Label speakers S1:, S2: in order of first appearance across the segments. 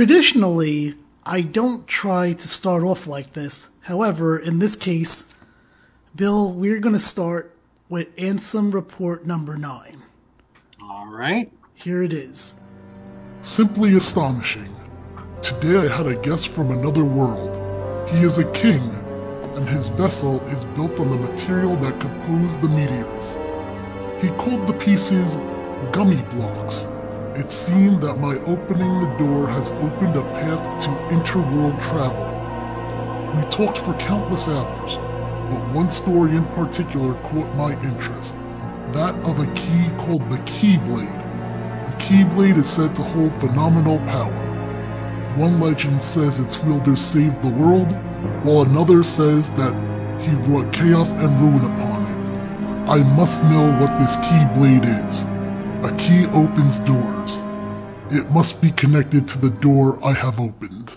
S1: Traditionally, I don't try to start off like this. However, in this case, Bill, we're going to start with Ansem Report number 9.
S2: All right.
S1: Here it is.
S3: Simply astonishing. Today I had a guest from another world. He is a king, and his vessel is built on the material that composed the meteors. He called the pieces gummi blocks. It seemed that my opening the door has opened a path to interworld travel. We talked for countless hours, but one story in particular caught my interest. That of a key called the Keyblade. The Keyblade is said to hold phenomenal power. One legend says its wielder saved the world, while another says that he brought chaos and ruin upon it. I must know what this Keyblade is. A key opens doors. It must be connected to the door I have opened.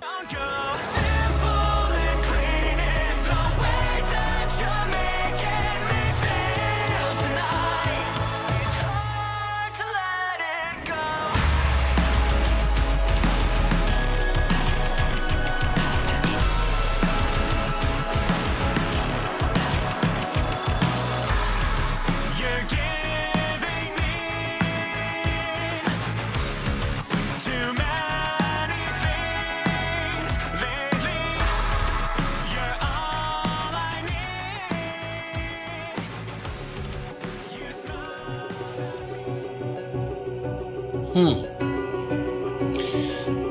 S2: Hmm.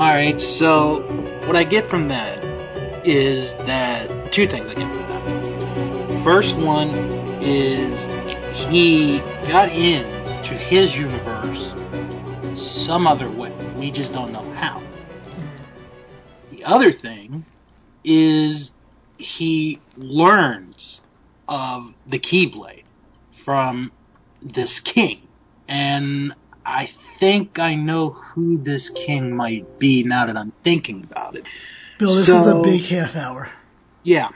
S2: Alright, so what I get from that is that two things I get from that. First one is he got in to his universe some other way. We just don't know how. The other thing is he learns of the Keyblade from this king. And I think I know who this king might be now that I'm thinking about it.
S1: Bill, this is a big half hour.
S2: Yeah.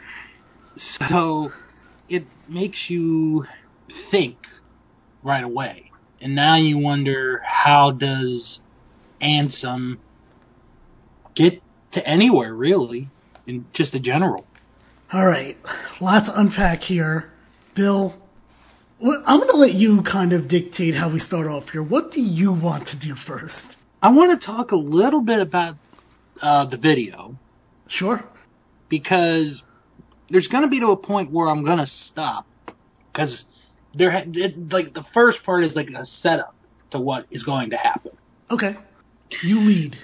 S2: So it makes you think right away. And now you wonder how does Ansem get to anywhere really in just a general.
S1: All right, lots to unpack here. Bill, what, I'm going to let you kind of dictate how we start off here. What do you want to do first?
S2: I want to talk a little bit about uh, the video
S1: Sure.
S2: because there's going to be to a point where I'm going to stop because there it, like the first part is like a setup to what is going to happen.
S1: Okay. You lead.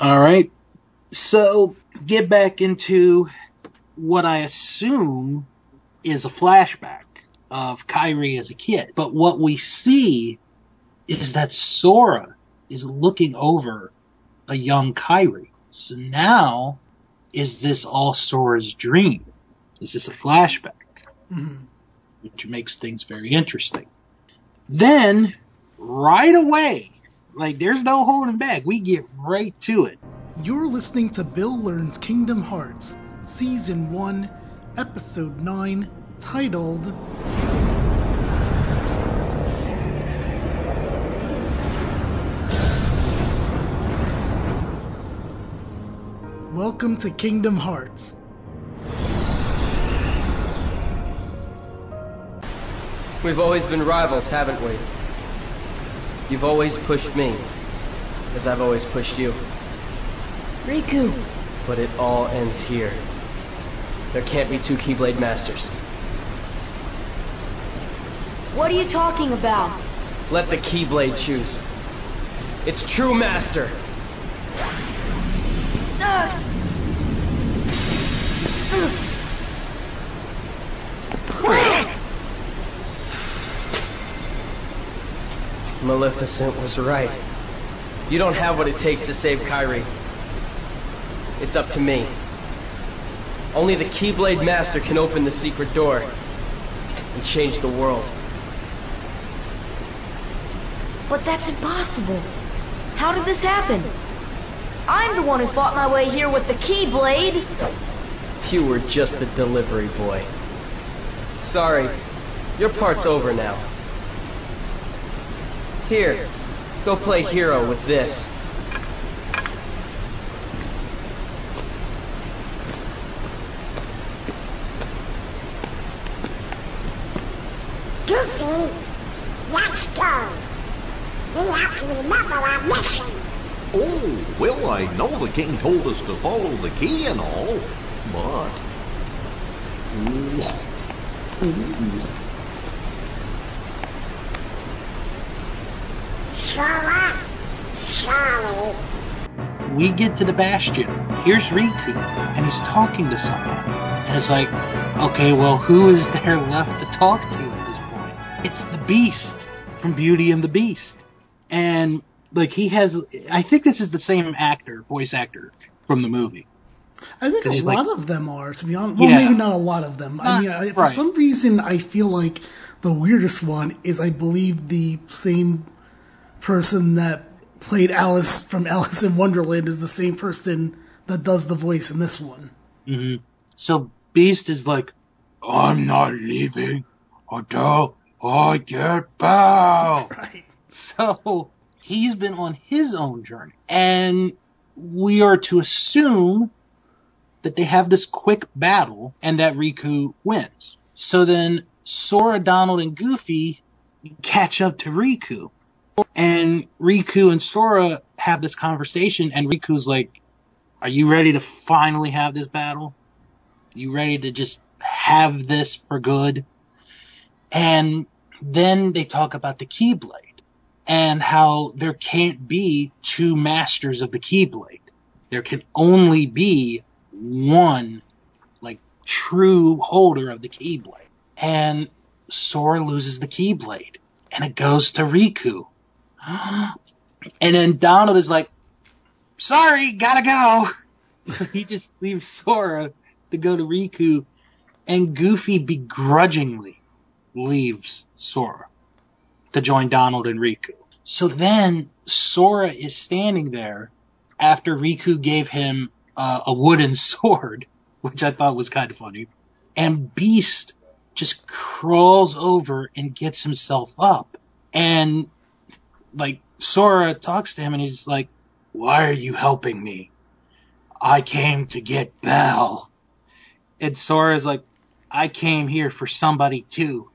S2: All right. So get back into what I assume is a flashback of Kairi as a kid. But what we see is that Sora is looking over a young Kairi. So now, is this all Sora's dream? Is this a flashback?
S1: Mhm.
S2: Which makes things very interesting. Then, right away, like there's no holding back, we get right to it.
S1: You're listening to Bill Learns Kingdom Hearts, Season 1, Episode 9, titled Welcome to Kingdom Hearts.
S4: We've always been rivals, haven't we? You've always pushed me, as I've always pushed you.
S5: Riku,
S4: But it all ends here. There can't be two Keyblade Masters.
S5: what are you talking about?
S4: Let the Keyblade choose. Its true master.
S5: Ugh.
S4: Maleficent was right. You don't have what it takes to save Kairi. It's up to me. Only the Keyblade Master can open the secret door and change the world.
S5: But that's impossible. How did this happen? I'm the one who fought my way here with the Keyblade.
S4: You were just the delivery boy. Sorry, your part's over now. Here, go play hero with this. Goofy, let's go.
S6: We have to remember our mission.
S7: Oh, well, I know the king told us to follow the key and all, but...
S2: We get to the bastion. Here's Riku, and he's talking to someone. And it's like, okay, well, who is there left to talk to at this point? It's the Beast from Beauty and the Beast. And, like, he has. I think this is the same actor, voice actor, from the movie.
S1: I think a lot
S2: like-
S1: of them are, to be honest. Well,
S2: Yeah.
S1: maybe not a lot of them. I
S2: Uh,
S1: mean, I, for
S2: right.
S1: some reason, I feel like the weirdest one is, I believe, the same person that played Alice from Alice in Wonderland is the same person that does the voice in this one.
S2: hmm So Beast is like, I'm not leaving until I get Belle.
S1: Right.
S2: So he's been on his own journey. And we are to assume that they have this quick battle and that Riku wins. So then Sora, Donald, and Goofy catch up to Riku. And Riku and Sora have this conversation and Riku's like, are you ready to finally have this battle? You ready to just have this for good? And then they talk about the Keyblade and how there can't be two masters of the Keyblade. There can only be one, like, true holder of the Keyblade. And Sora loses the Keyblade and it goes to Riku. and then Donald is like, sorry, gotta go. So he just leaves Sora to go to Riku and Goofy begrudgingly leaves Sora to join Donald and Riku. So then Sora is standing there after Riku gave him uh, a wooden sword, which I thought was kind of funny. And Beast just crawls over and gets himself up. And like Sora talks to him and he's like, why are you helping me? I came to get Belle. And Sora's like, I came here for somebody too.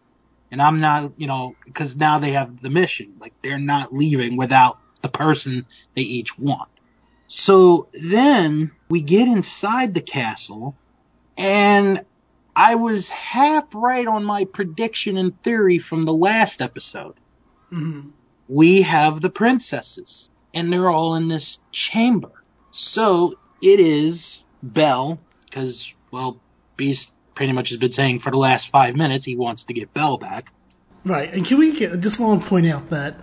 S2: And I'm not, you know, because now they have the mission. Like they're not leaving without the person they each want. So then we get inside the castle and I was half right on my prediction and theory from the last episode.
S1: hmm
S2: We have the princesses and they're all in this chamber. So it is Belle, because, well, Beast pretty much has been saying for the last five minutes he wants to get Belle back.
S1: Right, and can we get, just want to point out that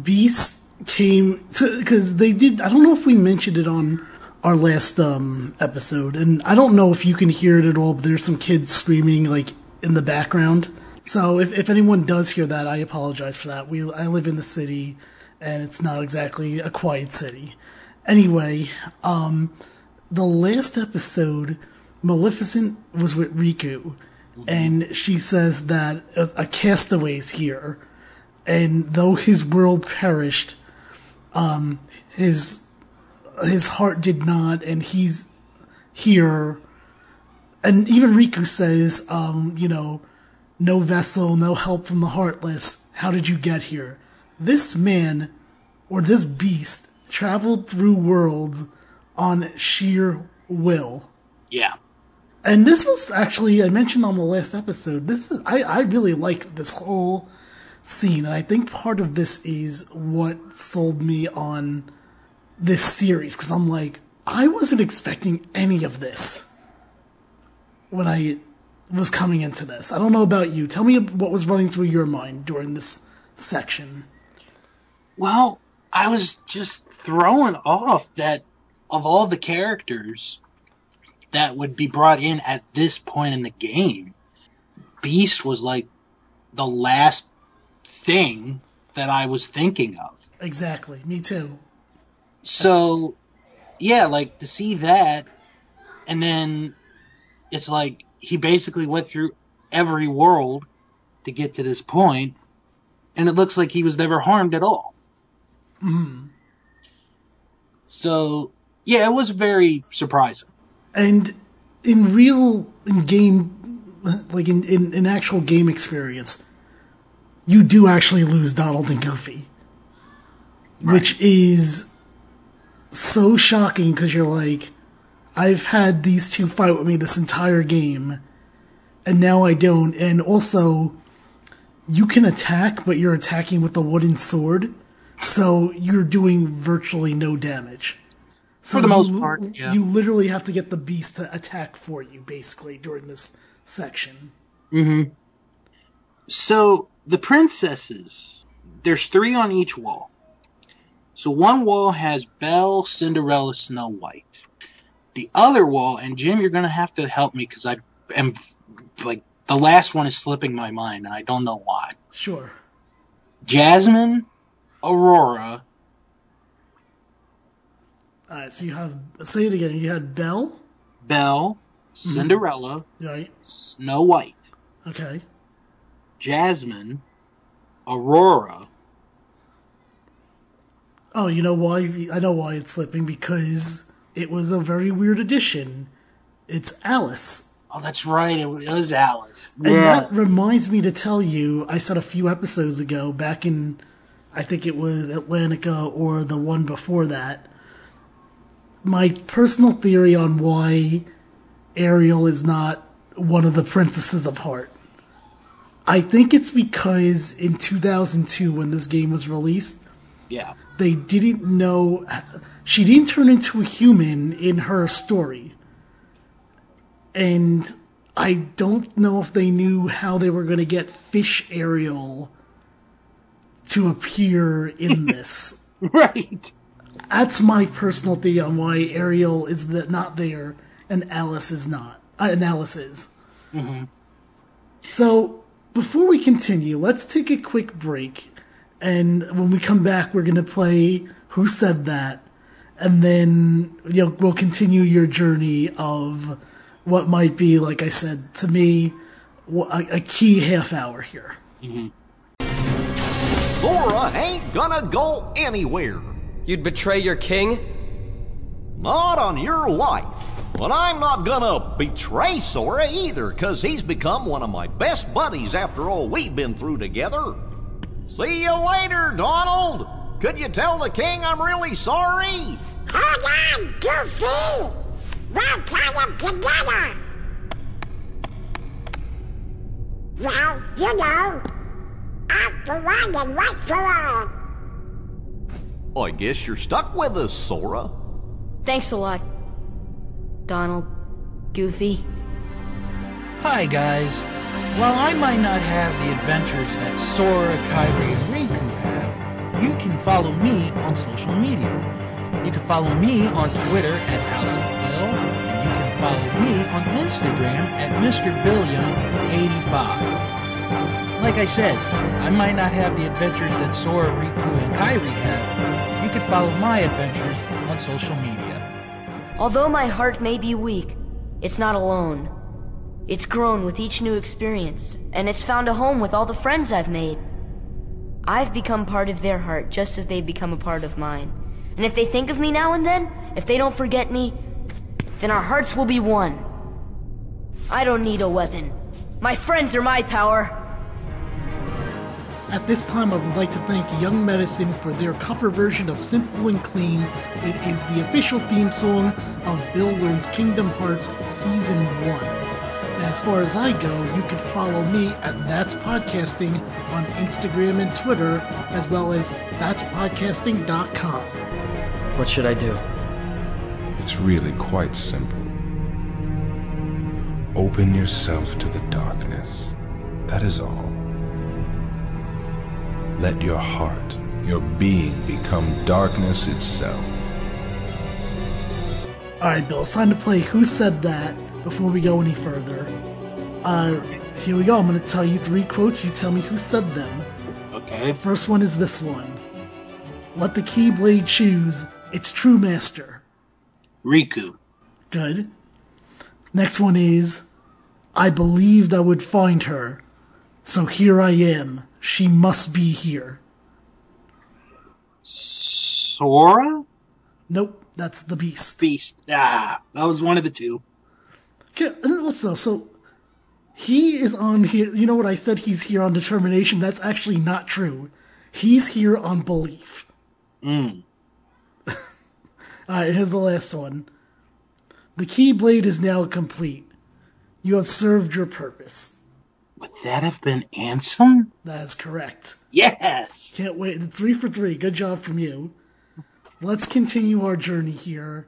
S1: Beast came to, because they did, I don't know if we mentioned it on our last um, episode, and I don't know if you can hear it at all, but there's some kids screaming, like, in the background. So if, if anyone does hear that, I apologize for that. We I live in the city, and it's not exactly a quiet city. Anyway, um, the last episode, Maleficent was with Riku, and she says that a, a castaway's here, and though his world perished, um, his his heart did not, and he's here. And even Riku says, um, you know, no vessel, no help from the heartless. How did you get here? This man, or this beast, traveled through worlds on sheer will.
S2: Yeah.
S1: And this was actually I mentioned on the last episode. This is I, I really like this whole scene, and I think part of this is what sold me on this series because I'm like I wasn't expecting any of this when I was coming into this. I don't know about you. Tell me what was running through your mind during this section.
S2: Well, I was just thrown off that of all the characters that would be brought in at this point in the game, Beast was like the last thing that I was thinking of.
S1: Exactly. Me too.
S2: So, yeah, like to see that, and then it's like he basically went through every world to get to this point, and it looks like he was never harmed at all.
S1: Mhm.
S2: So, yeah, it was very surprising.
S1: And in real in game, like in, in, in actual game experience, you do actually lose Donald and Goofy. which is so shocking because you're like, I've had these two fight with me this entire game, and now I don't. And also, you can attack, but you're attacking with a wooden sword, so you're doing virtually no damage. So
S2: For the most
S1: you-
S2: part, yeah.
S1: You literally have to get the beast to attack for you, basically, during this section.
S2: Mm-hmm. So the princesses, there's three on each wall. So one wall has Belle, Cinderella, Snow White. The other wall, and Jim, you're gonna have to help me because I am like the last one is slipping my mind, and I don't know why.
S1: Sure.
S2: Jasmine, Aurora,
S1: Alright, so you have, say it again, you had Belle,
S2: Belle, mm-hmm. Cinderella,
S1: right?
S2: Snow White,
S1: Okay.
S2: Jasmine, Aurora.
S1: Oh, you know why? I know why it's slipping because it was a very weird addition. It's Alice.
S2: Oh, that's right. It was Alice.
S1: And that reminds me to tell you, I said a few episodes ago, back in, I think it was Atlantica or the one before that, my personal theory on why Ariel is not one of the princesses of Heart. I think it's because in 2002, when this game was released,
S2: Yeah.
S1: they didn't know she didn't turn into a human in her story. And i don't know if they knew how they were going to get fish ariel to appear in this.
S2: Right.
S1: that's my personal theory on why ariel is the, not there and alice is not uh, and alice is.
S2: Mhm.
S1: so before we continue let's take a quick break. And when we come back, we're gonna play Who Said That, and then you know, we'll continue your journey of what might be, like I said, to me, a, a key half hour here. Mm-hmm.
S7: Sora ain't gonna go anywhere.
S4: You'd betray your king?
S7: Not on your life. But I'm not gonna betray Sora either, cause he's become one of my best buddies after all we've been through together. See you later, Donald! Could you tell the king I'm really sorry?
S6: Hold on, Goofy! We'll try them together! Well, you know, after one and once for all.
S7: I guess you're stuck with us, Sora.
S5: Thanks a lot. Donald. Goofy.
S8: Hi, guys. While I might not have the adventures that Sora, Kairi, and Riku have, you can follow me on social media. You can follow me on Twitter at House of Bill, and you can follow me on Instagram at Mr. Billiam85. Like I said, I might not have the adventures that Sora, Riku, and Kairi have. You can follow my adventures on social media.
S5: Although my heart may be weak, it's not alone. It's grown with each new experience, and it's found a home with all the friends I've made. I've become part of their heart just as they've become a part of mine. And if they think of me now and then, if they don't forget me, then our hearts will be one. I don't need a weapon. My friends are my power.
S1: At this time, I would like to thank Young Medicine for their cover version of Simple and Clean. It is the official theme song of Bill Learns Kingdom Hearts Season 1. And as far as I go, you can follow me at That's Podcasting on Instagram and Twitter, as well as that'spodcasting.com.
S4: What should I do?
S9: It's really quite simple. Open yourself to the darkness. That is all. Let your heart, your being, become darkness itself.
S1: Alright, Bill, it's time to play Who Said That before we go any further. Uh, here we go. I'm going to tell you three quotes. You tell me who said them.
S2: Okay.
S1: The First one is this one Let the Keyblade choose its true master.
S2: Riku.
S1: Good. Next one is I believed I would find her, so here I am. She must be here.
S2: Sora?
S1: Nope, that's the beast.
S2: Beast. Ah, that was one of the two.
S1: And also, so he is on here. You know what I said? He's here on determination. That's actually not true. He's here on belief.
S2: Mm.
S1: All right, here's the last one. The Keyblade is now complete. You have served your purpose.
S2: Would that have been Ansem?
S1: That is correct.
S2: Yes.
S1: Can't wait. Three for three. Good job from you. Let's continue our journey here.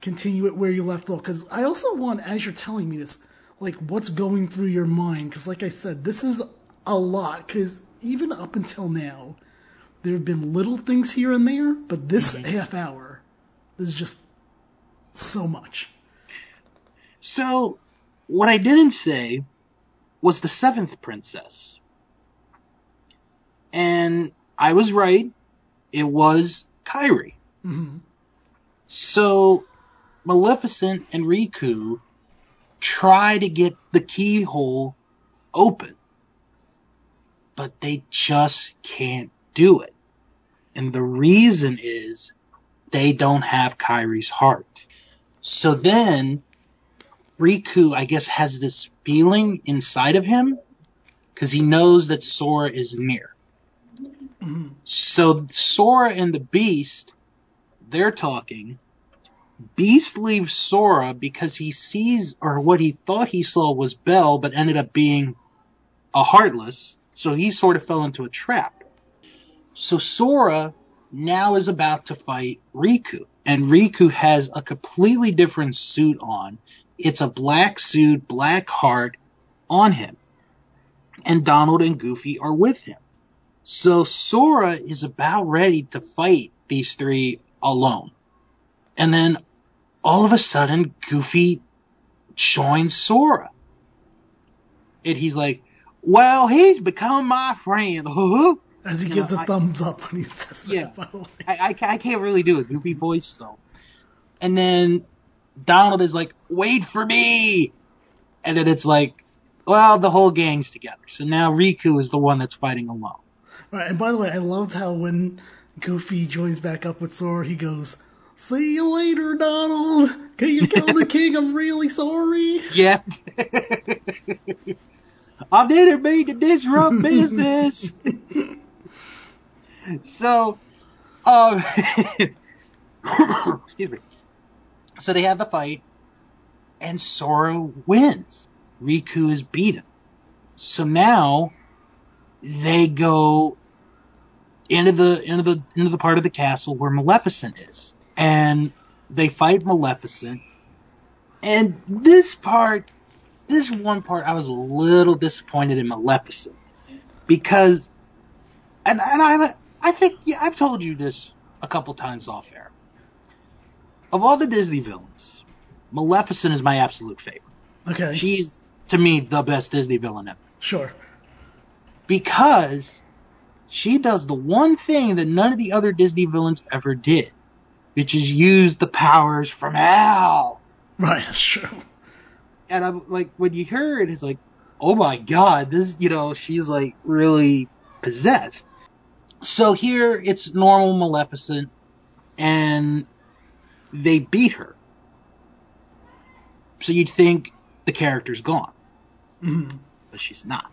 S1: Continue it where you left off. Because I also want, as you're telling me this, like what's going through your mind. Because, like I said, this is a lot. Because even up until now, there have been little things here and there, but this half hour is just so much.
S2: So, what I didn't say was the seventh princess. And I was right. It was Kairi.
S1: hmm
S2: So, Maleficent and Riku try to get the keyhole open. But they just can't do it. And the reason is they don't have Kairi's heart. So then, Riku, I guess, has this feeling inside of him because he knows that Sora is near. Mm-hmm. So Sora and the Beast, they're talking. Beast leaves Sora because he sees, or what he thought he saw was Belle, but ended up being a Heartless. So he sort of fell into a trap. So Sora now is about to fight Riku. And Riku has a completely different suit on. It's a black suit, black heart on him. And Donald and Goofy are with him. So Sora is about ready to fight these three alone. And then all of a sudden, Goofy joins Sora. And he's like, well, he's become my friend.
S1: As he
S2: You
S1: gives
S2: know,
S1: a
S2: I-
S1: thumbs up when he says that,
S2: Yeah.
S1: by the way.
S2: I, I, I can't really do a goofy voice, so. And then Donald is like, wait for me! And then it's like, well, the whole gang's together. So now Riku is the one that's fighting alone.
S1: Right, and by the way, I loved how when Goofy joins back up with Sora, he goes, "See you later, Donald. Can you tell the king I'm really sorry?"
S2: Yeah. I didn't mean to disrupt business. so, um, excuse me. So they have the fight, and Sora wins. Riku is beaten. So now they go into the into the into the part of the castle where Maleficent is, and they fight Maleficent. And this part, this one part, I was a little disappointed in Maleficent because, and and I I think yeah, I've told you this a couple times off air. Of all the Disney villains, Maleficent is my absolute favorite.
S1: Okay,
S2: She's to me the best Disney villain ever
S1: sure.
S2: because she does the one thing that none of the other Disney villains ever did, which is use the powers from hell.
S1: Right, that's true.
S2: And I'm like, when you hear it, it's like, oh my god, this, you know, she's like really possessed. So here it's normal Maleficent, and they beat her. So you'd think the character's gone,
S1: Mhm.
S2: but she's not.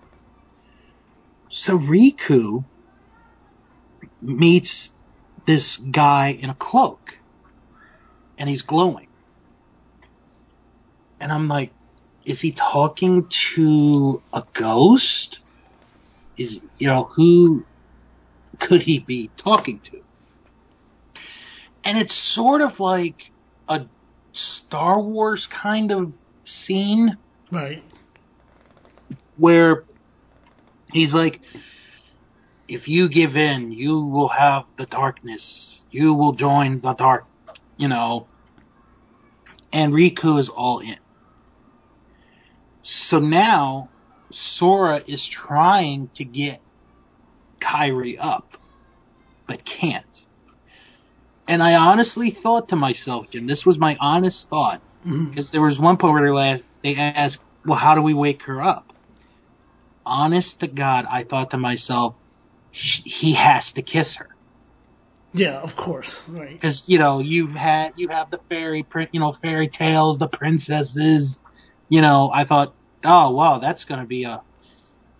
S2: So Riku meets this guy in a cloak, and he's glowing. And I'm like, is he talking to a ghost? Is, you know, who could he be talking to? And it's sort of like a Star Wars kind of scene
S1: Right.
S2: where he's like, if you give in, you will have the darkness. You will join the dark, you know. And Riku is all in. So now, Sora is trying to get Kairi up, but can't. And I honestly thought to myself, Jim, this was my honest thought,
S1: mm-hmm.
S2: because there was one point where they la- they asked, well, how do we wake her up? Honest to God, I thought to myself, sh- he has to kiss her.
S1: Yeah, of course. Right.
S2: Because, you know, you've had, you have the fairy, you know, fairy tales, the princesses, you know, I thought, oh, wow, that's going to be a,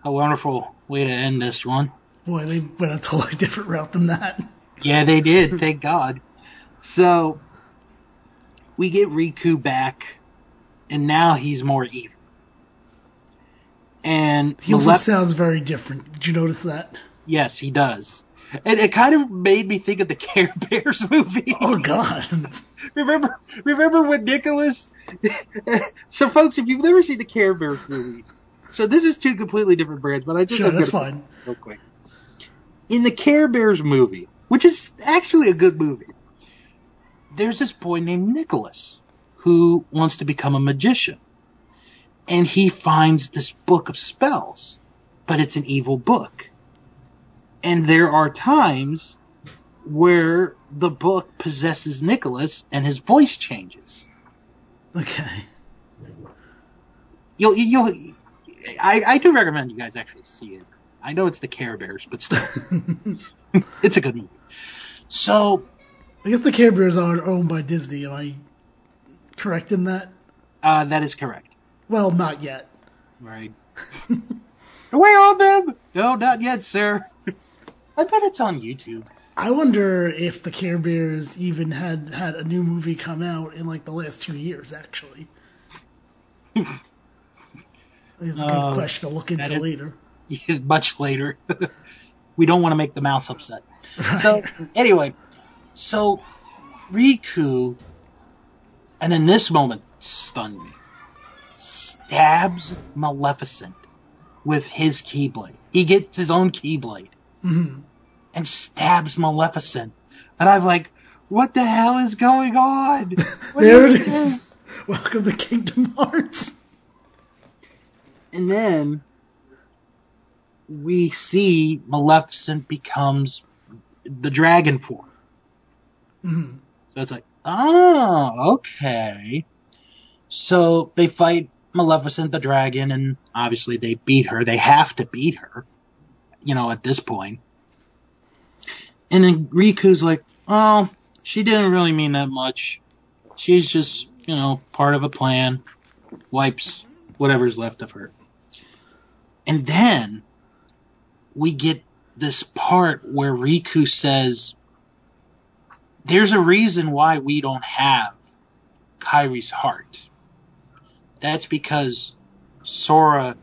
S2: a wonderful way to end this one.
S1: Boy, they went a totally different route than that.
S2: Yeah, they did. Thank God. So we get Riku back, and now he's more evil. And
S1: He also
S2: Malef-
S1: sounds very different. Did you notice that?
S2: Yes, he does. And it kind of made me think of the Care Bears movie.
S1: Oh God.
S2: remember, remember when Nicholas? so, folks, if you've never seen the Care Bears movie, so this is two completely different brands, but I just
S1: Sure, that's fine.
S2: real quick. In the Care Bears movie, which is actually a good movie, there's this boy named Nicholas who wants to become a magician. And he finds this book of spells, but it's an evil book. And there are times where the book possesses Nicholas and his voice changes.
S1: Okay.
S2: You'll, you'll, I, I do recommend you guys actually see it. I know it's the Care Bears, but still, it's a good movie. So,
S1: I guess the Care Bears aren't owned by Disney. Am I correct in that?
S2: uh, that is correct.
S1: Well, not yet.
S2: Right. Away on them! No, not yet, sir. I bet it's on YouTube.
S1: I wonder if the Care Bears even had had a new movie come out in like the last two years. Actually, it's a good
S2: Uh,
S1: question to look into
S2: is-
S1: later.
S2: Much later. we don't want to make the mouse upset. So, anyway, so Riku, and in this moment, stunned me, stabs Maleficent with his Keyblade. He gets his own Keyblade
S1: Mhm.
S2: and stabs Maleficent. And I'm like, what the hell is going on?
S1: There it
S2: this?
S1: is. Welcome to Kingdom Hearts.
S2: And then we see Maleficent becomes the dragon form.
S1: Mhm.
S2: So it's like, oh, okay. So they fight Maleficent the dragon, and obviously they beat her. They have to beat her, you know, at this point. And then Riku's like, oh, she didn't really mean that much. She's just, you know, part of a plan. Wipes whatever's left of her. And then we get this part where Riku says, there's a reason why we don't have Kairi's heart. That's because Sora,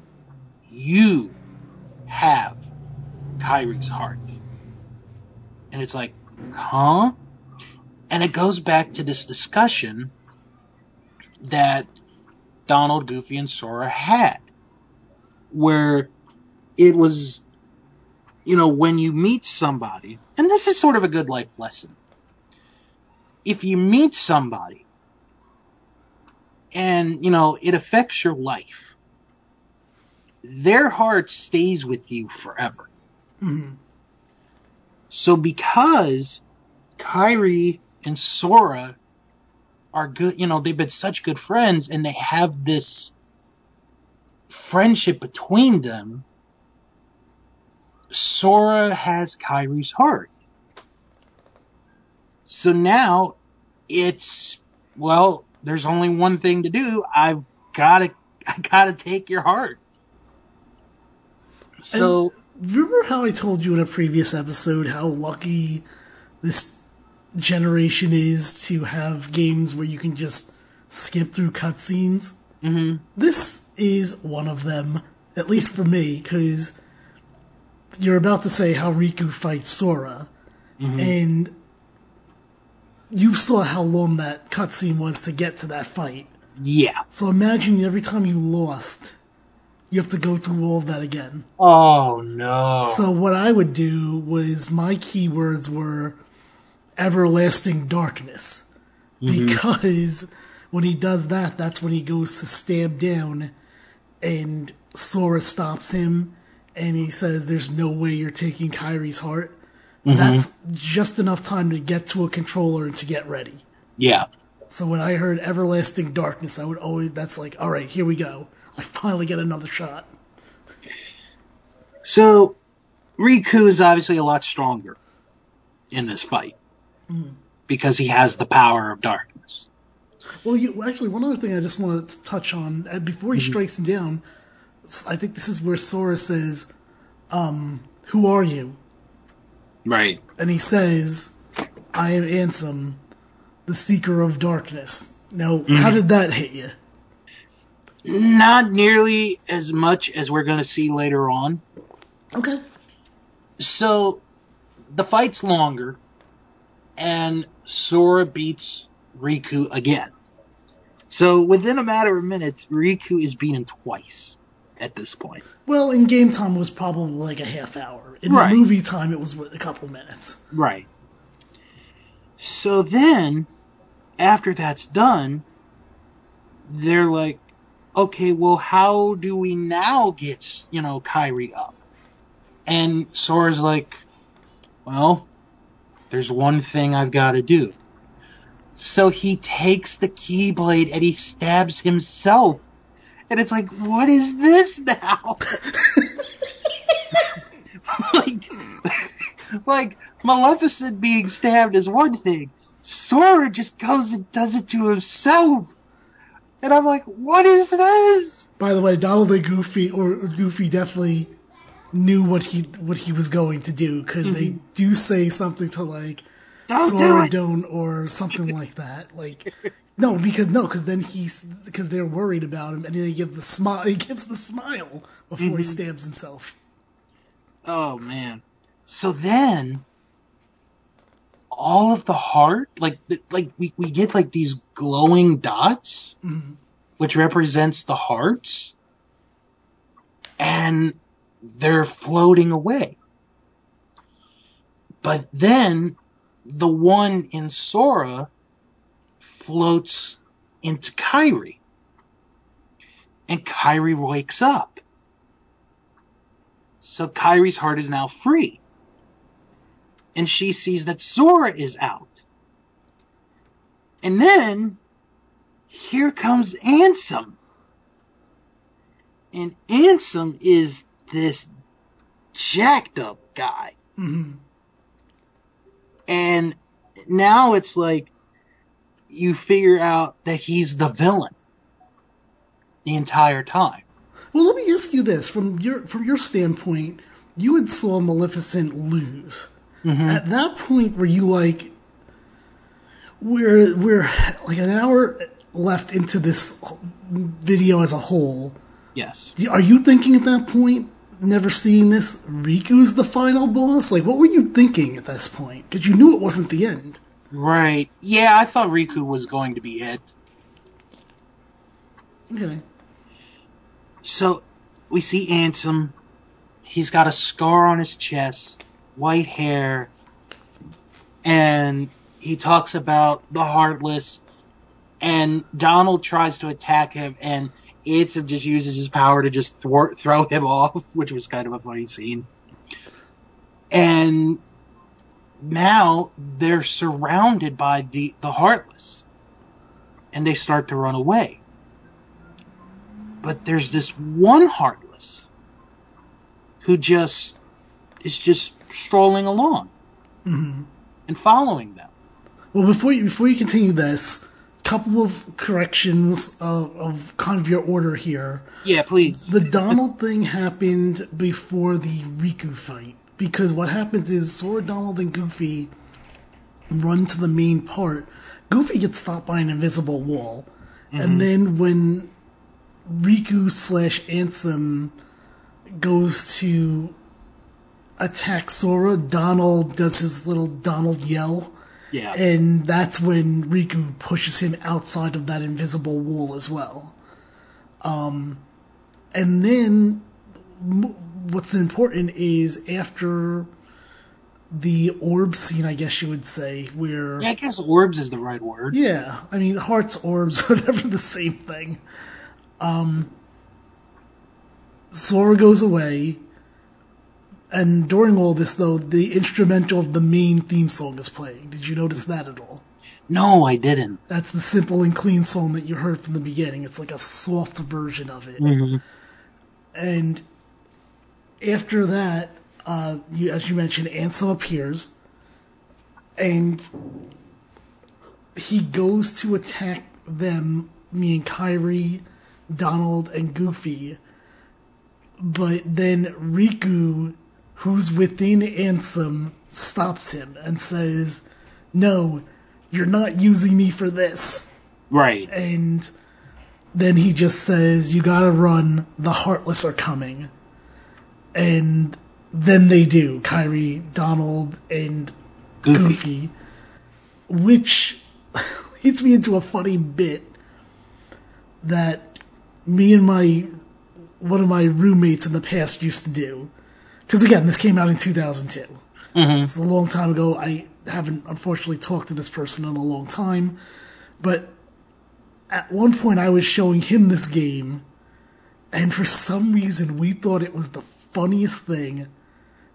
S2: you have Kairi's heart. And it's like, huh? And it goes back to this discussion that Donald, Goofy, and Sora had, where it was, you know, when you meet somebody, and this is sort of a good life lesson. If you meet somebody and, you know, it affects your life, their heart stays with you forever.
S1: Mhm.
S2: So because Kairi and Sora are good, you know, they've been such good friends and they have this friendship between them, Sora has Kairi's heart. So now it's, well, there's only one thing to do. I've gotta, I gotta take your heart. So,
S1: Remember how I told you in a previous episode how lucky this generation is to have games where you can just skip through cutscenes?
S2: mhm.
S1: This is one of them, at least for me, because you're about to say how Riku fights Sora,
S2: Mhm.
S1: and you saw how long that cutscene was to get to that fight.
S2: yeah.
S1: So imagine every time you lost, you have to go through all of that again.
S2: Oh no.
S1: So what I would do was my keywords were everlasting darkness.
S2: Mhm.
S1: Because when he does that, that's when he goes to stab down and Sora stops him and he says there's no way you're taking Kairi's heart.
S2: Mhm.
S1: That's just enough time to get to a controller and to get ready.
S2: yeah.
S1: So when I heard everlasting darkness, I would always that's like, all right, here we go. I finally get another shot.
S2: So, Riku is obviously a lot stronger in this fight
S1: Mhm.
S2: because he has the power of darkness.
S1: Well, you, actually, one other thing I just wanted to touch on uh, before he
S2: Mhm.
S1: strikes him down, I think this is where Sora says, um, "Who are you?"
S2: Right.
S1: and he says, "I am Ansem, the Seeker of Darkness." Now, how did that hit you?
S2: Not nearly as much as we're going to see later on.
S1: Okay.
S2: So, the fight's longer, and Sora beats Riku again. So, within a matter of minutes, Riku is beaten twice at this point.
S1: Well, in game time it was probably like a half hour. In
S2: Right.
S1: the movie time, it was a couple minutes.
S2: Right. So then, after that's done, they're like, okay, well, how do we now get, you know, Kairi up? And Sora's like, well, there's one thing I've got to do. So he takes the Keyblade and he stabs himself. And it's like, what is this now? like, like Maleficent being stabbed is one thing. Sora just goes and does it to himself. And I'm like, what is this?
S1: By the way, Donald and Goofy, or Goofy definitely knew what he what he was going to do because they mm-hmm. do say something to like
S2: Don't do
S1: don't or something like that. Like no, because no, because then he's because they're worried about him, and then he gives the smile. He gives the smile before he mm-hmm. stabs himself.
S2: Oh man. So then, all of the heart, like, like we, we get like these glowing dots,
S1: Mhm.
S2: which represents the hearts, and they're floating away. But then, the one in Sora floats into Kairi. And Kairi wakes up. So Kairi's heart is now free. And she sees that Sora is out. And then here comes Ansem. And Ansem is this jacked up guy.
S1: hmm
S2: And now it's like you figure out that he's the villain the entire time.
S1: Well, let me ask you this from your from your standpoint. You had saw Maleficent lose. Mm-hmm. At that point, were you like, we're we're like an hour left into this video as a whole?
S2: Yes.
S1: Are you thinking at that point, never seeing this, Riku's the final boss? Like, what were you thinking at this point? Because you knew it wasn't the end.
S2: Right. Yeah, I thought Riku was going to be it.
S1: Okay.
S2: So we see Ansem. He's got a scar on his chest, white hair, and he talks about the Heartless. And Donald tries to attack him, and Ansem just uses his power to just thwart, throw him off, which was kind of a funny scene. And now they're surrounded by the, the Heartless, and they start to run away but there's this one heartless who just is just strolling along
S1: hmm
S2: and following them.
S1: Well, before you before you continue this, couple of corrections of, of kind of your order here.
S2: Yeah, please.
S1: The Donald thing happened before the Riku fight because what happens is Sora, Donald, and Goofy run to the main part. Goofy gets stopped by an invisible wall, and then when Riku slash Ansem goes to attack Sora, Donald does his little Donald yell.
S2: Yeah.
S1: And that's when Riku pushes him outside of that invisible wall as well. Um, and then what's important is after the orb scene, I guess you would say, where
S2: Yeah, I guess orbs is the right word.
S1: yeah, I mean hearts, orbs, whatever, the same thing. Um, Sora goes away, and during all this, though, the instrumental of the main theme song is playing. Did you notice that at all?
S2: No, I didn't.
S1: That's the simple and clean song that you heard from the beginning. It's like a soft version of it.
S2: Mm-hmm.
S1: And after that, uh, you, as you mentioned, Ansem appears, and he goes to attack them, me and Kairi, Donald, and Goofy. But then Riku who's within Ansem stops him and says, "No, you're not using me for this."
S2: Right.
S1: And then he just says, "You gotta run. The Heartless are coming." And then they do. Kairi, Donald, and
S2: Goofy.
S1: Goofy, which leads me into a funny bit that me and my one of my roommates in the past used to do. Because again, this came out in 2002.
S2: Mhm.
S1: It's a long time ago. I haven't unfortunately talked to this person in a long time, but at one point I was showing him this game, and for some reason we thought it was the funniest thing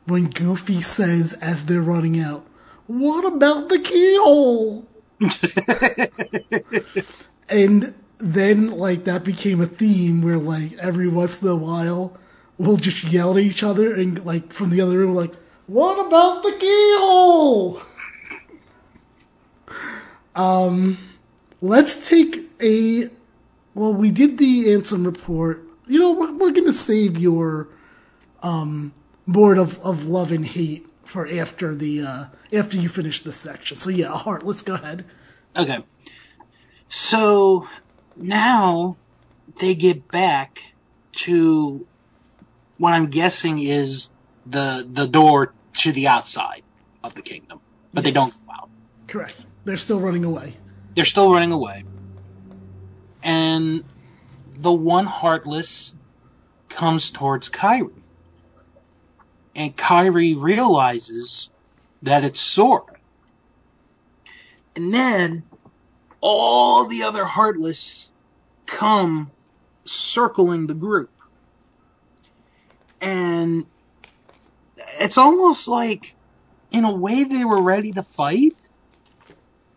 S1: when Goofy says as they're running out, "What about the keyhole?" and then like that became a theme where like every once in a while we'll just yell at each other and like from the other room like, "What about the keyhole?" um, let's take a. Well, we did the Ansem report. You know, we're, we're gonna save your um board of, of love and hate for after the uh after you finish this section. So yeah, Heart, let's go ahead.
S2: Okay. So now they get back to what I'm guessing is the the door to the outside of the kingdom, but they don't go out.
S1: Correct. They're still running away.
S2: They're still running away, and the one heartless comes towards Kairi, and Kairi realizes that it's Sora, and then all the other heartless come circling the group. And it's almost like, in a way, they were ready to fight,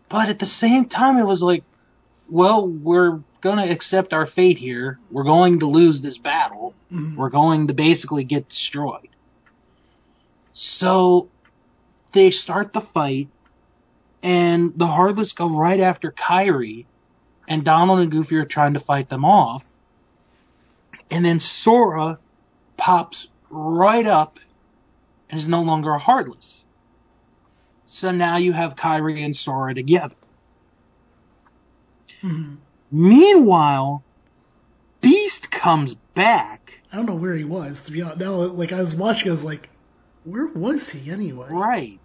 S2: but at the same time, it was like, well, we're going to accept our fate here. We're going to lose this battle.
S1: Mhm.
S2: We're going to basically get destroyed. So they start the fight, and the Heartless go right after Kairi, and Donald and Goofy are trying to fight them off. And then Sora pops right up and is no longer a Heartless. So now you have Kairi and Sora together.
S1: Mhm.
S2: Meanwhile, Beast comes back.
S1: I don't know where he was to be honest. Now, like I was watching, I was like, where was he anyway?
S2: Right.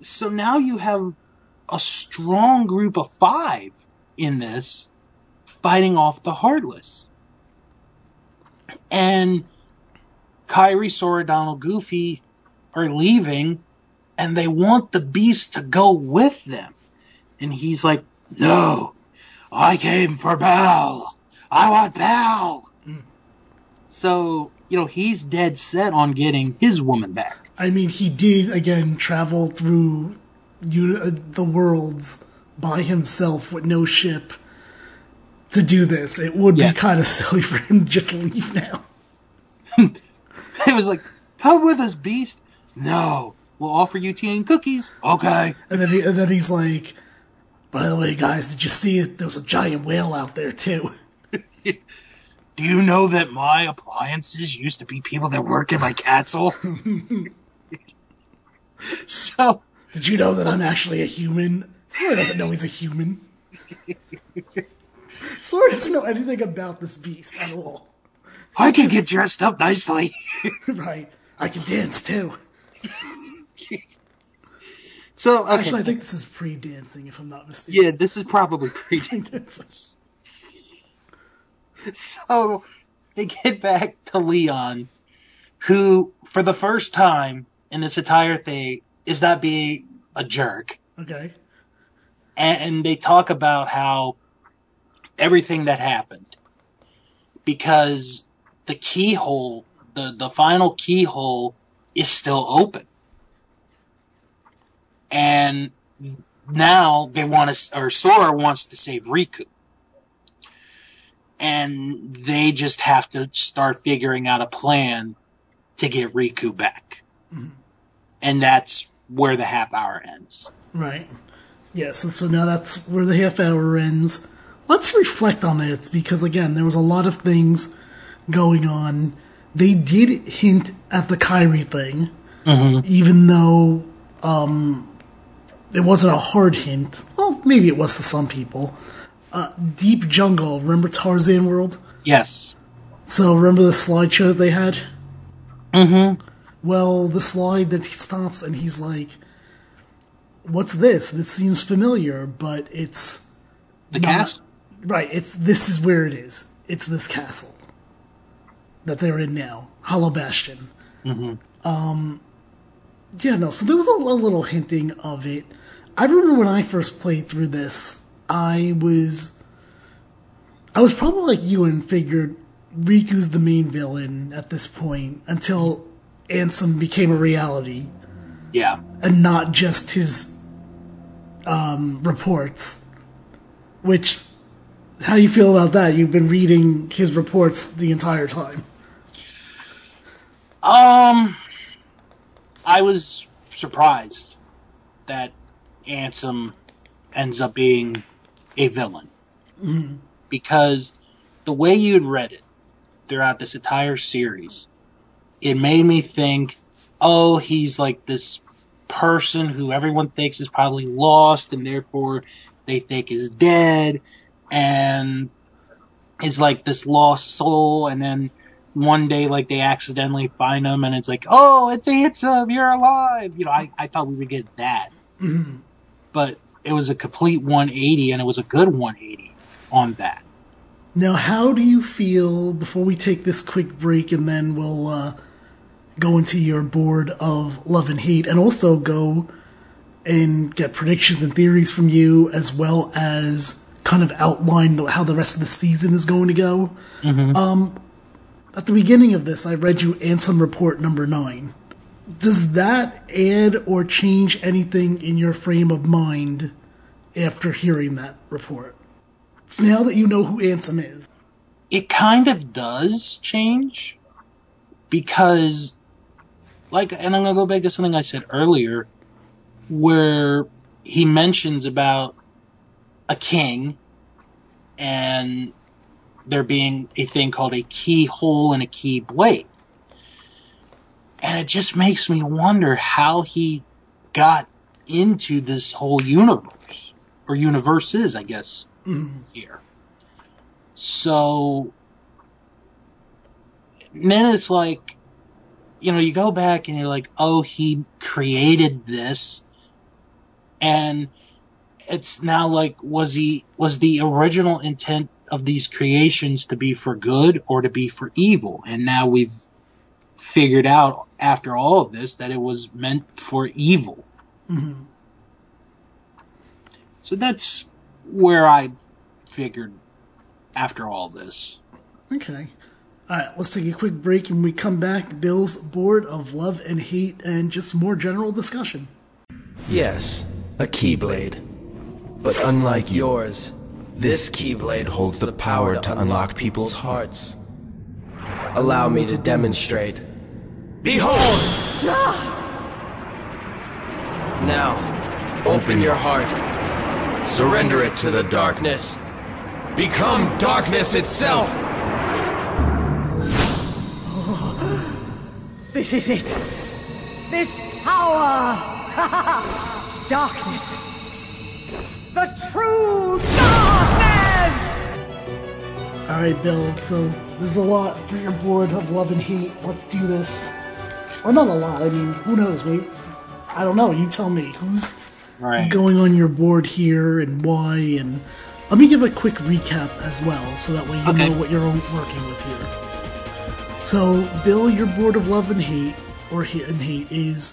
S2: So now you have a strong group of five in this fighting off the Heartless. And Kairi, Sora, Donald, Goofy are leaving and they want the beast to go with them. And he's like, no, I came for Belle. I want Belle.
S1: Mm.
S2: So, you know, he's dead set on getting his woman back.
S1: I mean, he did again travel through uh, the worlds by himself with no ship to do this. It would
S2: Yeah.
S1: be kind of silly for him to just leave now.
S2: It was like, come with us, beast. No, we'll offer you tea and cookies. Okay.
S1: And then, he, and then he's like, "By the way, guys, did you see it? There was a giant whale out there too."
S2: Do you know that my appliances used to be people that work in my castle? so,
S1: Did you know that I'm actually a human? Sora doesn't know he's a human. Sora doesn't know anything about this beast at all.
S2: I can get dressed up nicely.
S1: right. I can dance too.
S2: So, okay.
S1: Actually, I think this is pre-dancing, if I'm not mistaken.
S2: yeah, this is probably pre-dancing. So, they get back to Leon, who, for the first time in this entire thing, is not being a jerk.
S1: okay.
S2: and they talk about how everything that happened because the keyhole the the final keyhole is still open and now they want to or Sora wants to save Riku and they just have to start figuring out a plan to get Riku back
S1: Mhm.
S2: and that's where the half hour ends
S1: Right. Yes, so, so now that's where the half hour ends. Let's reflect on it because again, there was a lot of things going on they did hint at the Kairi thing,
S2: Mm-hmm.
S1: even though um, it wasn't a hard hint. Well, maybe it was to some people. Uh, Deep Jungle, remember Tarzan World?
S2: Yes.
S1: So remember the slideshow that they had?
S2: Mm-hmm.
S1: Well, the slide that he stops and he's like, "What's this? This seems familiar, but it's
S2: The
S1: not-
S2: cast.
S1: Right. It's this is where it is. It's this castle that they're in now, Hollow Bastion.
S2: Mm-hmm.
S1: Um, yeah, no. So there was a, a little hinting of it. I remember when I first played through this, I was, I was probably like you and figured Riku's the main villain at this point until Ansem became a reality
S2: Yeah.
S1: and not just his um, reports. Which, how do you feel about that? You've been reading his reports the entire time.
S2: Um, I was surprised that Ansem ends up being a villain
S1: Mhm.
S2: because the way you'd read it throughout this entire series, it made me think, oh, he's like this person who everyone thinks is probably lost and therefore they think is dead and is like this lost soul and then one day like they accidentally find him and it's like, oh, it's Ansem, you're alive. You know, I, I thought we would get that.
S1: Mhm.
S2: But it was a complete 180 and it was a good 180 on that.
S1: Now, how do you feel before we take this quick break and then we'll uh, go into your board of love and hate and also go and get predictions and theories from you as well as kind of outline the, how the rest of the season is going to go? Um, at the beginning of this, I read you Ansem Report number nine. Does that add or change anything in your frame of mind after hearing that report? It's Now that you know who Ansem is.
S2: it kind of does change because like and i'm going to go back to something i said earlier where he mentions about a king and there being a thing called a keyhole and a key blade and it just makes me wonder how he got into this whole universe or universes i guess
S1: Mhm.
S2: here. So then it's like, you know, you go back and you're like, oh, he created this, and it's now like, was he was the original intent of these creations to be for good or to be for evil? And now we've figured out after all of this that it was meant for evil.
S1: Mhm.
S2: So that's where I figured after all this.
S1: Okay. Alright, let's take a quick break and we come back. Bill's board of love and hate and just more general discussion.
S4: Yes, a Keyblade. But unlike yours, this Keyblade holds the power to unlock people's hearts. Allow me to demonstrate. Behold! Now, open your heart. Surrender it to the darkness. Become darkness itself!
S10: This is it. This power. darkness. The true darkness!
S1: Alright, Bill, so there's a lot for your board of love and hate. Let's do this. Or not a lot, I mean, who knows, maybe. I don't know, you tell me. Who's
S2: Right.
S1: going on your board here and why and let me give a quick recap as well so that way you
S2: Okay.
S1: know what you're working with here so bill your board of love and hate or hate and hate is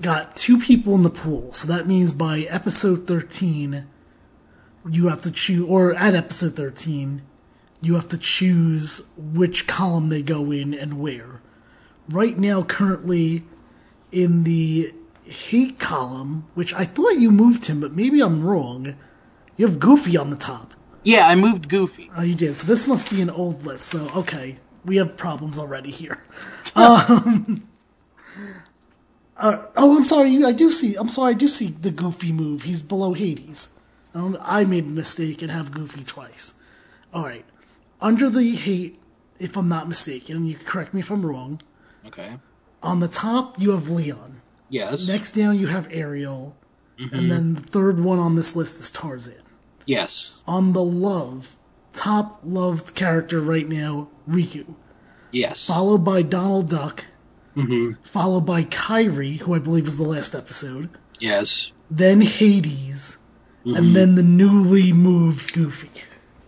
S1: got two people in the pool so that means by episode 13 you have to choose or at episode 13 you have to choose which column they go in and where right now currently in the hate column, which I thought you moved him, but maybe I'm wrong. You have Goofy on the top.
S2: Yeah, I moved Goofy.
S1: Oh, you did. So this must be an old list. So okay, we have problems already here. um, uh, oh, I'm sorry. I do see. I'm sorry. I do see the Goofy move. He's below Hades. I, I made a mistake and have Goofy twice. All right. Under the hate if I'm not mistaken. You can correct me if I'm wrong.
S2: Okay.
S1: On the top, you have Leon.
S2: Yes.
S1: Next down, you have Ariel.
S2: Mhm.
S1: And then the third one on this list is Tarzan.
S2: Yes.
S1: On the love, top loved character right now, Riku.
S2: Yes.
S1: Followed by Donald Duck.
S2: Mm-hmm.
S1: Followed by Kairi, who I believe was the last episode.
S2: Yes.
S1: Then Hades.
S2: Mhm.
S1: And then the newly moved Goofy.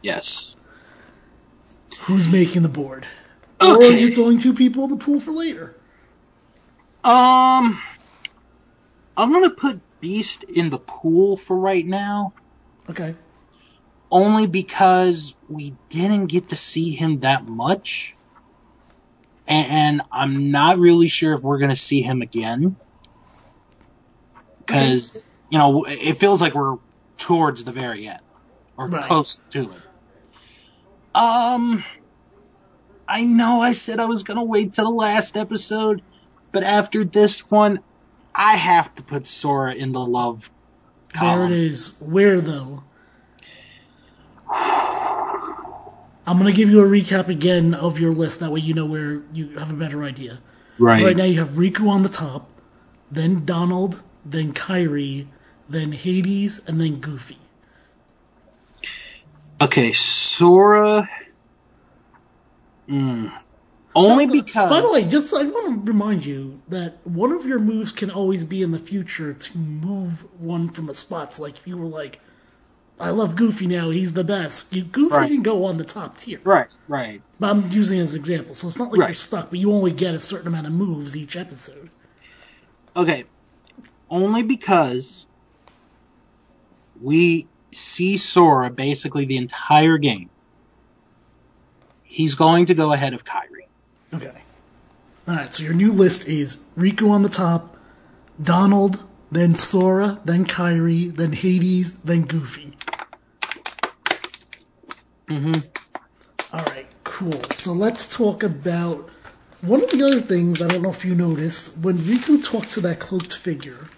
S2: Yes.
S1: Who's making the board? Or
S2: Okay.
S1: you're throwing two people in the pool for later.
S2: Um, I'm gonna put Beast in the pool for right now,
S1: Okay.
S2: only because we didn't get to see him that much, and, and I'm not really sure if we're gonna see him again. Because you know, it feels like we're towards the very end, or
S1: Right.
S2: close to it. Um, I know I said I was gonna wait till the last episode, but after this one, I have to put Sora in the love
S1: There it is. Where though? I'm gonna give you a recap again of your list. That way you know where you have a better idea.
S2: Right.
S1: Right now you have Riku on the top, then Donald, then Kairi, then Hades, and then Goofy.
S2: Okay, Sora. Mm. Only because.
S1: By the way, just I want to remind you that one of your moves can always be in the future to move one from a spot. So like if you were like, I love Goofy now, he's the best. You, Goofy
S2: Right.
S1: can go on the top tier.
S2: Right, right.
S1: But I'm using it as an example, so it's not like you're stuck, but you only get a certain amount of moves each episode.
S2: Okay, only because we see Sora basically the entire game. He's going to go ahead of Kairi.
S1: Okay. Alright, so your new list is Riku on the top, Donald, then Sora, then Kairi, then Hades, then Goofy.
S2: Mm-hmm.
S1: Alright, cool. So let's talk about one of the other things I don't know if you noticed when Riku talks to that cloaked figure.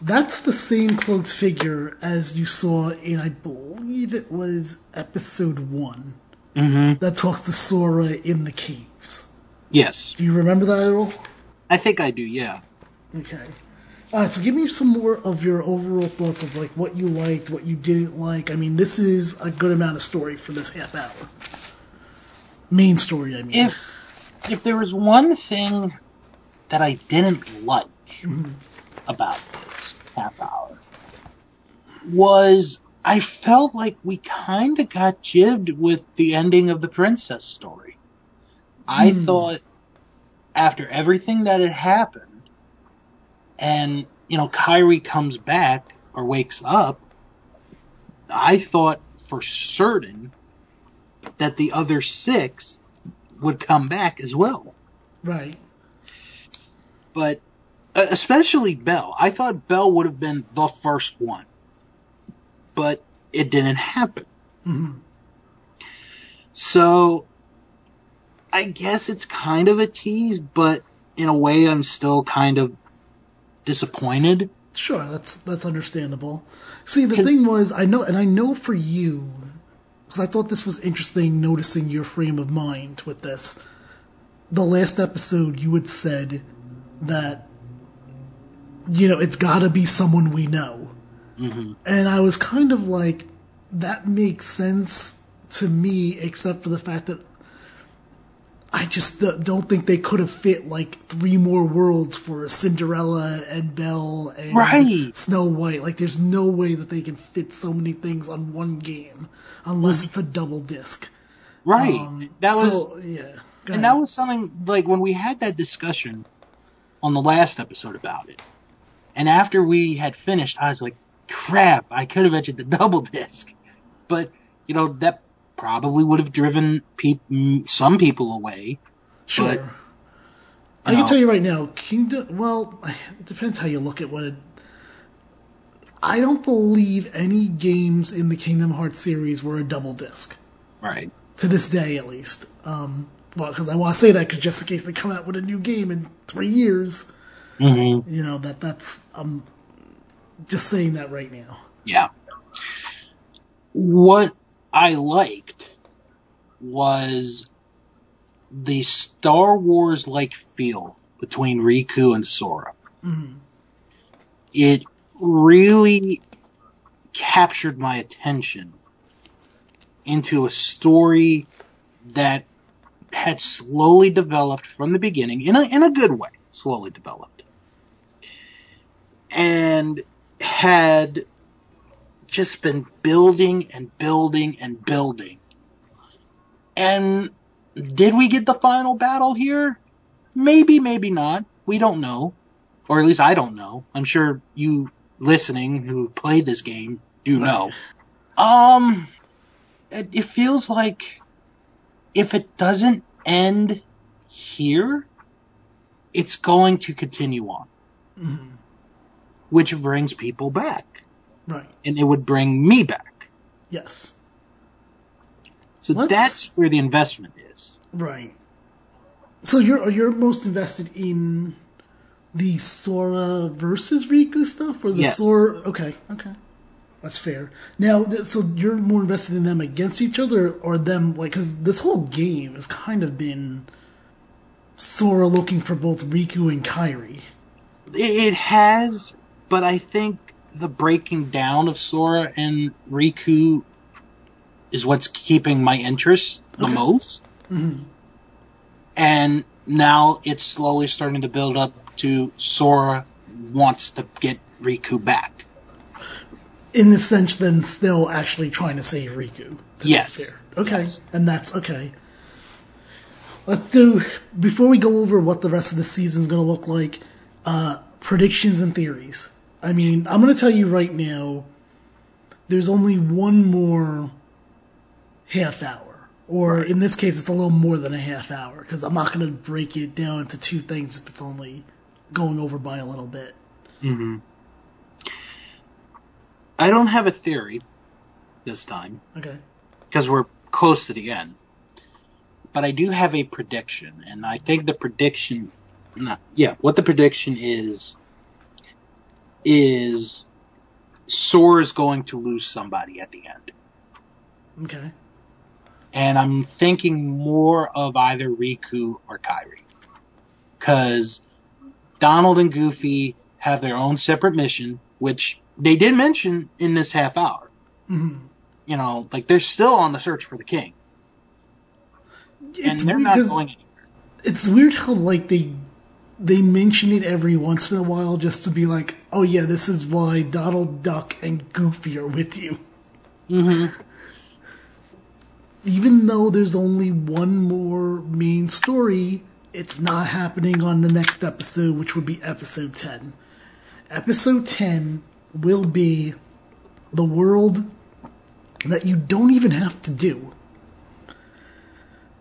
S1: That's the same cloaked figure as you saw in, I believe it was episode one,
S2: Mm-hmm.
S1: that talks to Sora in the caves.
S2: Yes,
S1: Do you remember that at all?
S2: I think I do. Yeah.
S1: Okay. Alright, so give me some more of your overall thoughts of like what you liked, what you didn't like. I mean, this is a good amount of story for this half hour. Main story, I mean.
S2: If if there was one thing that I didn't like
S1: Mhm.
S2: about this half hour was I felt like we kind of got jibbed with the ending of the princess story. I
S1: Hmm.
S2: thought after everything that had happened and you know Kairi comes back or wakes up I thought for certain that the other 6 would come back as well
S1: Right.
S2: but especially Belle. I thought Belle would have been the first one, but it didn't happen.
S1: hmm
S2: So I guess it's kind of a tease, but in a way, I'm still kind of disappointed.
S1: Sure, that's that's understandable. See, the thing was, I know, and I know for you, because I thought this was interesting, noticing your frame of mind with this. The last episode, you had said that, you know, it's got to be someone we know,
S2: hmm
S1: and I was kind of like, that makes sense to me, except for the fact that I just don't think they could have fit like three more worlds for Cinderella and Belle and
S2: Right.
S1: Snow White. Like, there's no way that they can fit so many things on one game unless it's a double disc.
S2: Right.
S1: Um,
S2: that was,
S1: so, yeah. Go
S2: and
S1: ahead.
S2: that was something like when we had that discussion on the last episode about it. And after we had finished, I was like, crap, I could have entered the double disc. But, you know, that probably would have driven mm, some people away.
S1: Sure.
S2: but,
S1: I
S2: you
S1: can tell you right now, Kingdom. Well, it depends how you look at what it. I don't believe any games in the Kingdom Hearts series were a double disc
S2: Right.
S1: to this day, at least. Um, well, because I want to say that, because just in case they come out with a new game in three years,
S2: Mm-hmm.
S1: you know that that's. I'm just saying that right now.
S2: Yeah. What I liked was the Star Wars like feel between Riku and Sora.
S1: Mhm.
S2: It really captured my attention into a story that had slowly developed from the beginning in a in a good way, slowly developed. And had just been building and building and building. And did we get the final battle here? Maybe, maybe not. We don't know. Or at least I don't know. I'm sure you listening who played this game do know. Um, it, it feels like if it doesn't end here, it's going to continue on,
S1: Mhm.
S2: Which brings people back.
S1: Right.
S2: And it would bring me back.
S1: Yes.
S2: So
S1: Let's-
S2: that's where the investment is.
S1: Right. So you're you're most invested in the Sora versus Riku stuff, or the
S2: Yes.
S1: Sora? Okay, okay, that's fair. Now, so you're more invested in them against each other, or them like because this whole game has kind of been Sora looking for both Riku and Kairi.
S2: It has, but I think the breaking down of Sora and Riku is what's keeping my interest the
S1: Okay.
S2: most.
S1: hmm
S2: And now it's slowly starting to build up to Sora wants to get Riku back.
S1: In the sense, then still actually trying to save Riku. To
S2: Yes.
S1: Be fair. Okay, and that's okay. Let's do before we go over what the rest of the season is going to look like. Uh, predictions and theories. I mean, I'm going to tell you right now. There's only one more half hour, or in this case, it's a little more than a half hour because I'm not going to break it down into two things if it's only going over by a little bit.
S2: Mm-hmm. I don't have a theory this time
S1: Okay.
S2: because we're close to the end. But I do have a prediction, and I think the prediction, yeah, what the prediction is, is Sora's going to lose somebody at the end.
S1: Okay.
S2: And I'm thinking more of either Riku or Kairi. Cause Donald and Goofy have their own separate mission, which they did mention in this half hour.
S1: hmm
S2: You know, like they're still on the search for the king. and they're not going anywhere.
S1: it's weird how like they they mention it every once in a while just to be like, oh yeah, this is why Donald Duck and Goofy are with you.
S2: Mm-hmm.
S1: Even though there's only one more main story, it's not happening on the next episode, which would be episode 10. Episode 10 will be the world that you don't even have to do.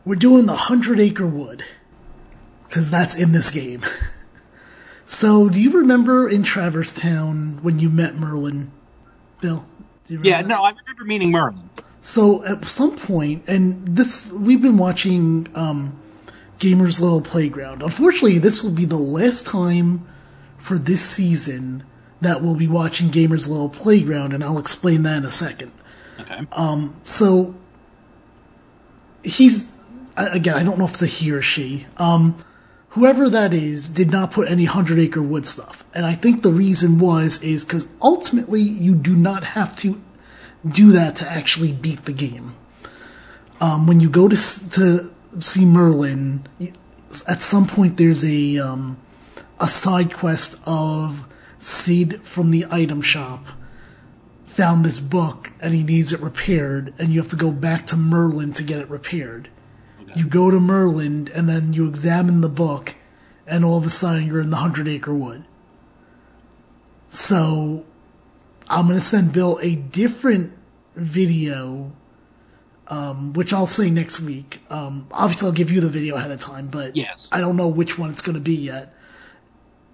S1: We're doing the Hundred Acre Wood. Because that's in this game. so, do you remember in Traverse Town when you met Merlin? Bill? Do you
S2: Yeah,
S1: that?
S2: no, I remember meeting Merlin.
S1: So at some point, and this we've been watching um, Gamers Little Playground. Unfortunately, this will be the last time for this season that we'll be watching Gamers Little Playground, and I'll explain that in a second.
S2: Okay.
S1: Um, so he's again, I don't know if it's a he or she. Um, whoever that is did not put any Hundred Acre Wood stuff, and I think the reason was is because ultimately you do not have to do that to actually beat the game. Um, when you go to to see Merlin, at some point there's a um, a side quest of Cid from the item shop found this book and he needs it repaired, and you have to go back to Merlin to get it repaired. You go to Merlin and then you examine the book, and all of a sudden you're in the Hundred Acre Wood. So, I'm gonna send Bill a different video, um, which I'll say next week. Um, obviously, I'll give you the video ahead of time, but
S2: Yes.
S1: I don't know which one it's gonna be yet.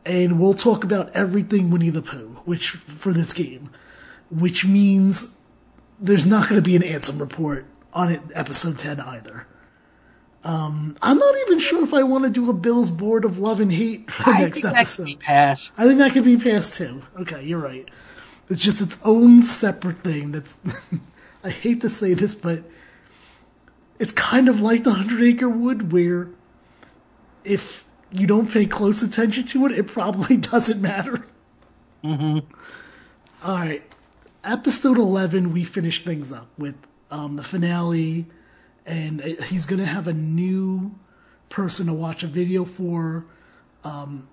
S1: And we'll talk about everything Winnie the Pooh, which for this game, which means there's not going to be an Ansem report on it, episode 10 either. Um, I'm not even sure if I want to do a Bill's Board of Love and Hate for the
S2: I
S1: next
S2: think that
S1: episode.
S2: passed.
S1: I think that could be passed too. Okay, you're right. It's just its own separate thing. That's I hate to say this, but it's kind of like the Hundred Acre Wood, where if you don't pay close attention to it, it probably doesn't matter.
S2: Mm-hmm.
S1: All right, episode eleven, we finish things up with um, the finale, and he's gonna have a new person to watch a video for. Um,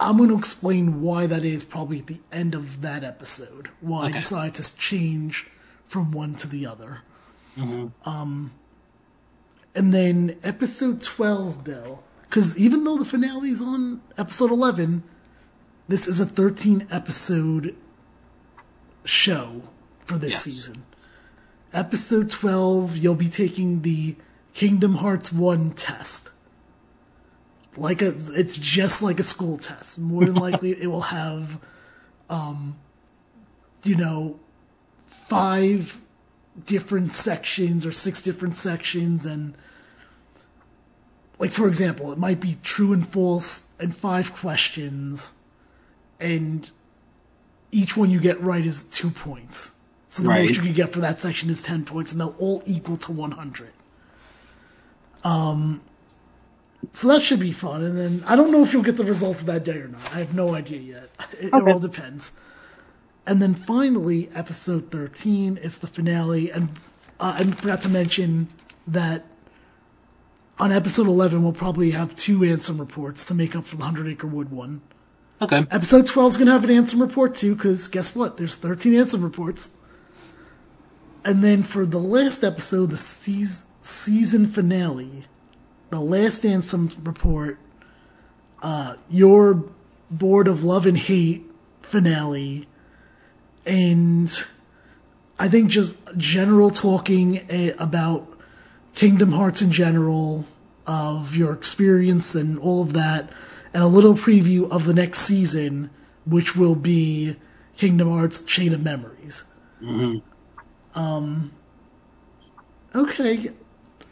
S1: I'm going to explain why that is probably at the end of that episode. Why I
S2: Okay.
S1: decided to change from one to the other.
S2: Mm-hmm.
S1: Um, and then episode 12, Bill, because even though the finale is on episode 11, this is a 13 episode show for this
S2: Yes.
S1: season. Episode 12, you'll be taking the Kingdom Hearts 1 test. Like a, it's just like a school test. More than likely, it will have, um, you know, five different sections or six different sections and like for example it might be true and false and five questions and each one you get right is two points so the
S2: Right.
S1: most you can get for that section is 10 points and they'll all equal to 100 um so that should be fun and then i don't know if you'll get the results of that day or not i have no idea yet it, it all depends and then finally, episode 13 is the finale. And uh, I forgot to mention that on episode 11, we'll probably have two Ansem reports to make up for the 100 Acre Wood one.
S2: Okay.
S1: Episode 12 is going to have an Ansem report too, because guess what? There's 13 Ansem reports. And then for the last episode, the season finale, the last Ansem report, uh, your Board of Love and Hate finale, and I think just general talking eh, about Kingdom Hearts in general, of your experience and all of that, and a little preview of the next season, which will be Kingdom Hearts Chain of Memories.
S2: Mm-hmm.
S1: Um, okay.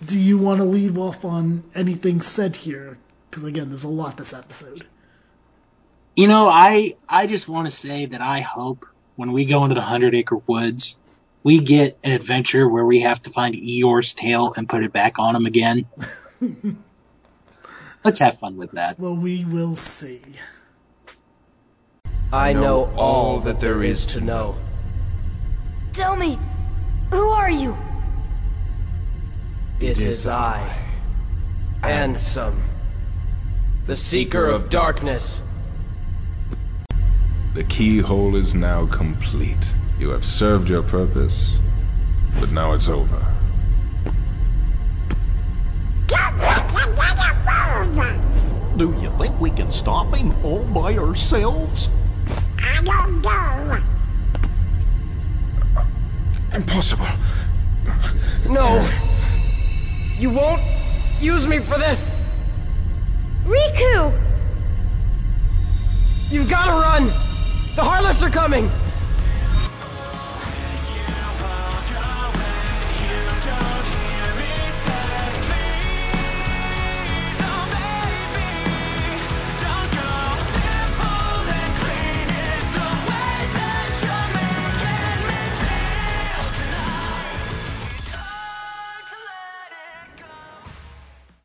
S1: Do you want to leave off on anything said here? Because again, there's a lot this episode.
S2: You know, I I just want to say that I hope when we go into the Hundred Acre Woods, we get an adventure where we have to find Eeyore's tail and put it back on him again. Let's have fun with that.
S1: Well, we will see.
S4: I know all that there is to know.
S5: Tell me, who are you?
S4: It is I, Ansem, the Seeker of Darkness.
S9: The keyhole is now complete. You have served your purpose, but now it's over.
S7: Do you think we can stop him all by ourselves?
S6: I don't know.
S9: Impossible.
S4: No! You won't use me for this!
S10: Riku!
S4: You've gotta run! The Heartless are coming!